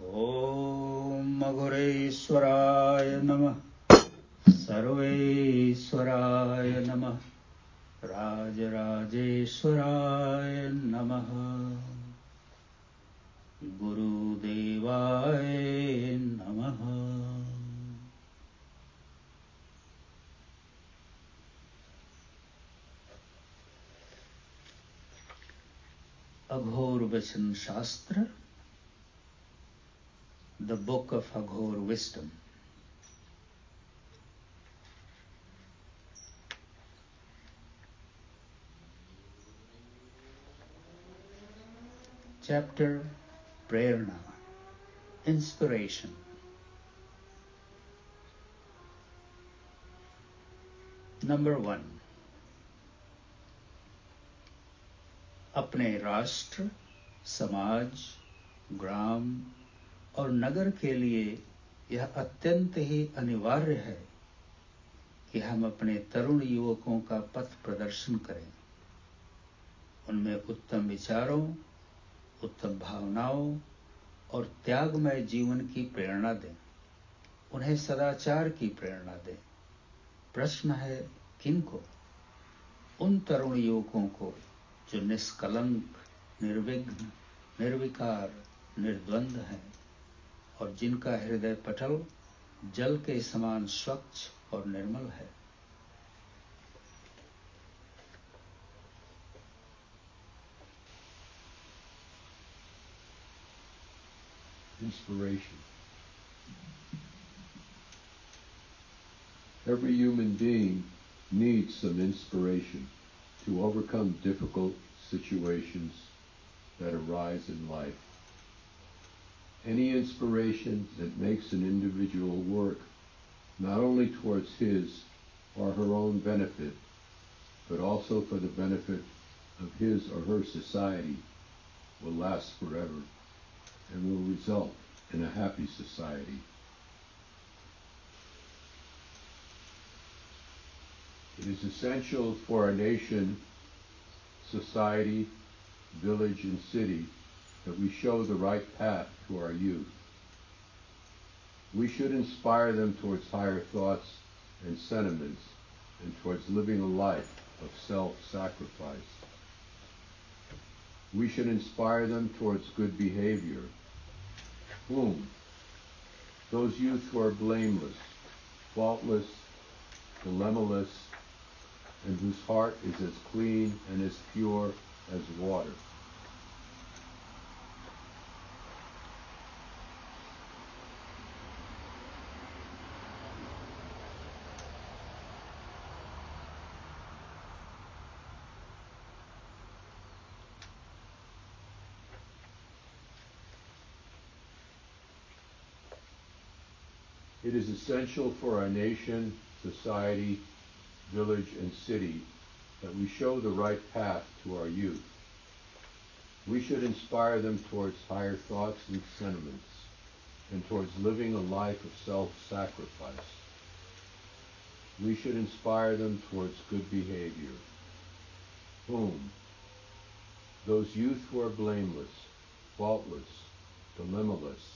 ॐ अघुरेश्वराय नमः। सर्वेश्वराय नमः। राजराजेश्वराय नमः। गुरुदेवाय नमः। अघोर वचन शास्त्र the book of Aghor wisdom. Chapter Prerna Inspiration Number one अपने राष्ट्र समाज ग्राम और नगर के लिए यह अत्यंत ही अनिवार्य है कि हम अपने तरुण युवकों का पथ प्रदर्शन करें। उनमें उत्तम विचारों, उत्तम भावनाओं और त्यागमय जीवन की प्रेरणा दें। उन्हें सदाचार की प्रेरणा दें। प्रश्न है, किनको? उन तरुण युवकों को जो निष्कलंक, निर्विघ्न, निर्विकार, निर्द्वंद हैं। और जिनका हृदय पटल जल के समान स्वच्छ और निर्मल है Inspiration. Every human being needs some inspiration to overcome difficult situations that arise in life. Any inspiration that makes an individual work not only towards his or her own benefit, but also for the benefit of his or her society will last forever and will result in a happy society. It is essential for a nation, society, village, and city that we show the right path to our youth. We should inspire them towards higher thoughts and sentiments and towards living a life of self-sacrifice. We should inspire them towards good behavior. Whom? Those youth who are blameless, faultless, dilemmaless, and whose heart is as clean and as pure as water. It is essential for our nation, society, village, and city that we show the right path to our youth. We should inspire them towards higher thoughts and sentiments and towards living a life of self-sacrifice. We should inspire them towards good behavior. Whom? Those youth who are blameless, faultless, dilemmaless,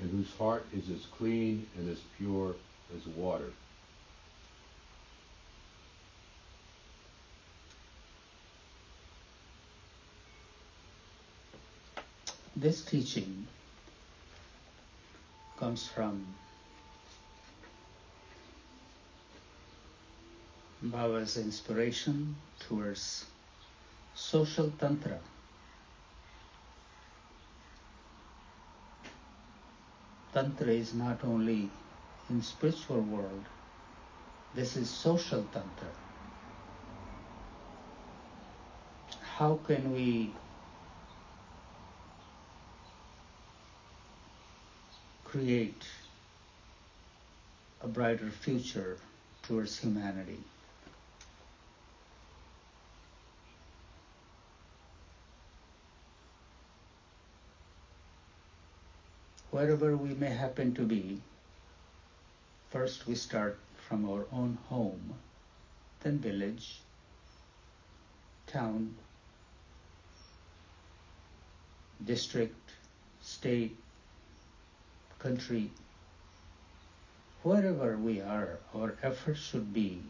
and whose heart is as clean and as pure as water. This teaching comes from Baba's inspiration towards social tantra. Tantra is not only in spiritual world, this is social tantra. How can we create a brighter future towards humanity? Wherever we may happen to be, first we start from our own home, then village, town, district, state, country, wherever we are, our effort should be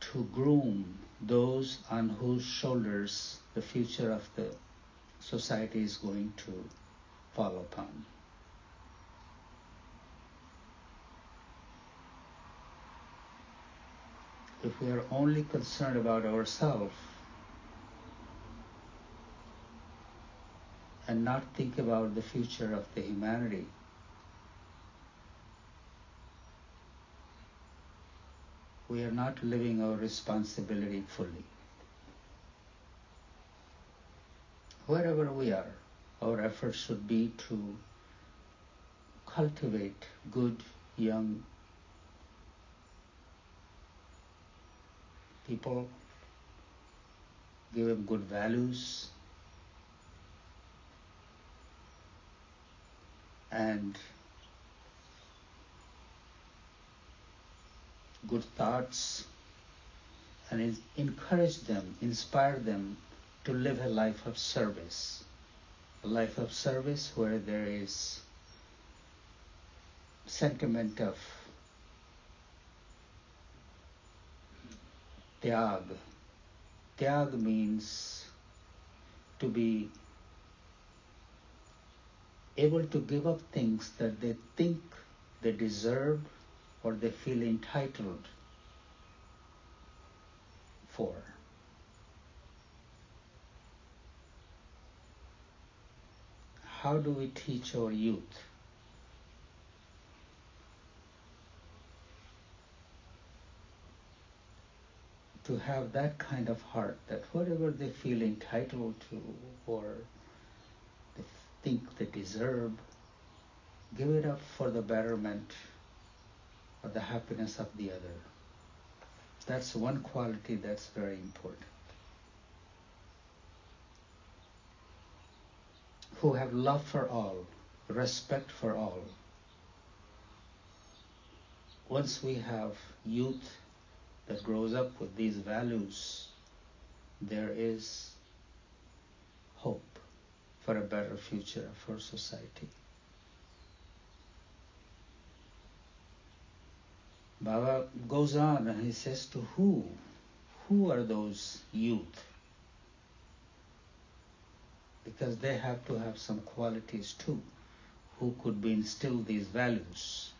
to groom those on whose shoulders the future of the society is going to fall upon. If we are only concerned about ourselves and not think about the future of the humanity, we are not living our responsibility fully. Wherever we are, our efforts should be to cultivate good young people, give them good values, and good thoughts and encourage them, inspire them to live a life of service. Life of service where there is sentiment of tyag. Tyag means to be able to give up things that they think they deserve or they feel entitled for. How do we teach our youth? To have that kind of heart that whatever they feel entitled to or they think they deserve, give it up for the betterment or the happiness of the other. That's one quality that's very important. Who have love for all, respect for all. Once we have youth that grows up with these values, there is hope for a better future for society. Baba goes on and he says to who? Who are those youth? Because they have to have some qualities too. Who could be these values?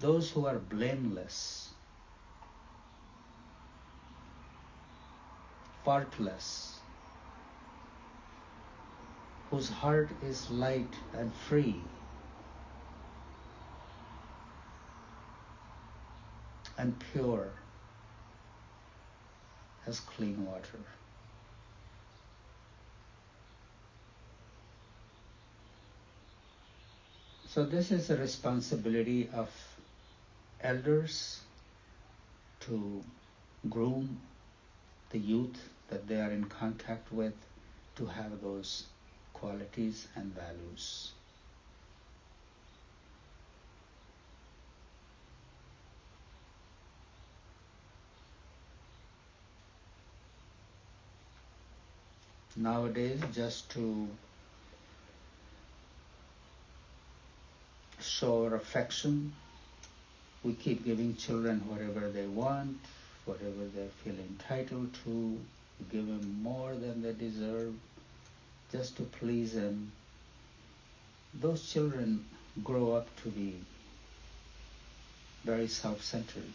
Those who are blameless, faultless, whose heart is light and free, and pure as clean water. So this is the responsibility of elders to groom the youth that they are in contact with to have those qualities and values. nowadays just to show our affection. We keep giving children whatever they want, whatever they feel entitled to. Give them more than they deserve just to please them. Those children grow up to be very self-centered.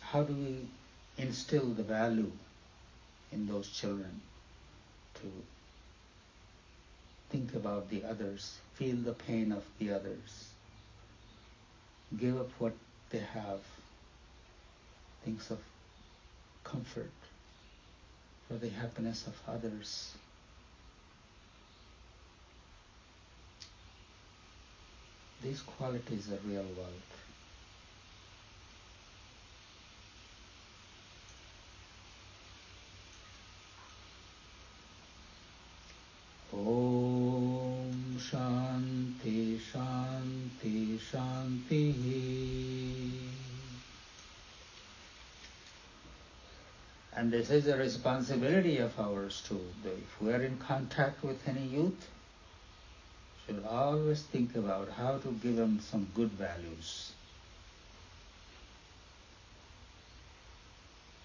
How do we instill the value in those children to think about the others, feel the pain of the others, give up what they have, things of comfort for the happiness of others. These qualities are real wealth. And this is a responsibility of ours too. If we are in contact with any youth, should always think about how to give them some good values.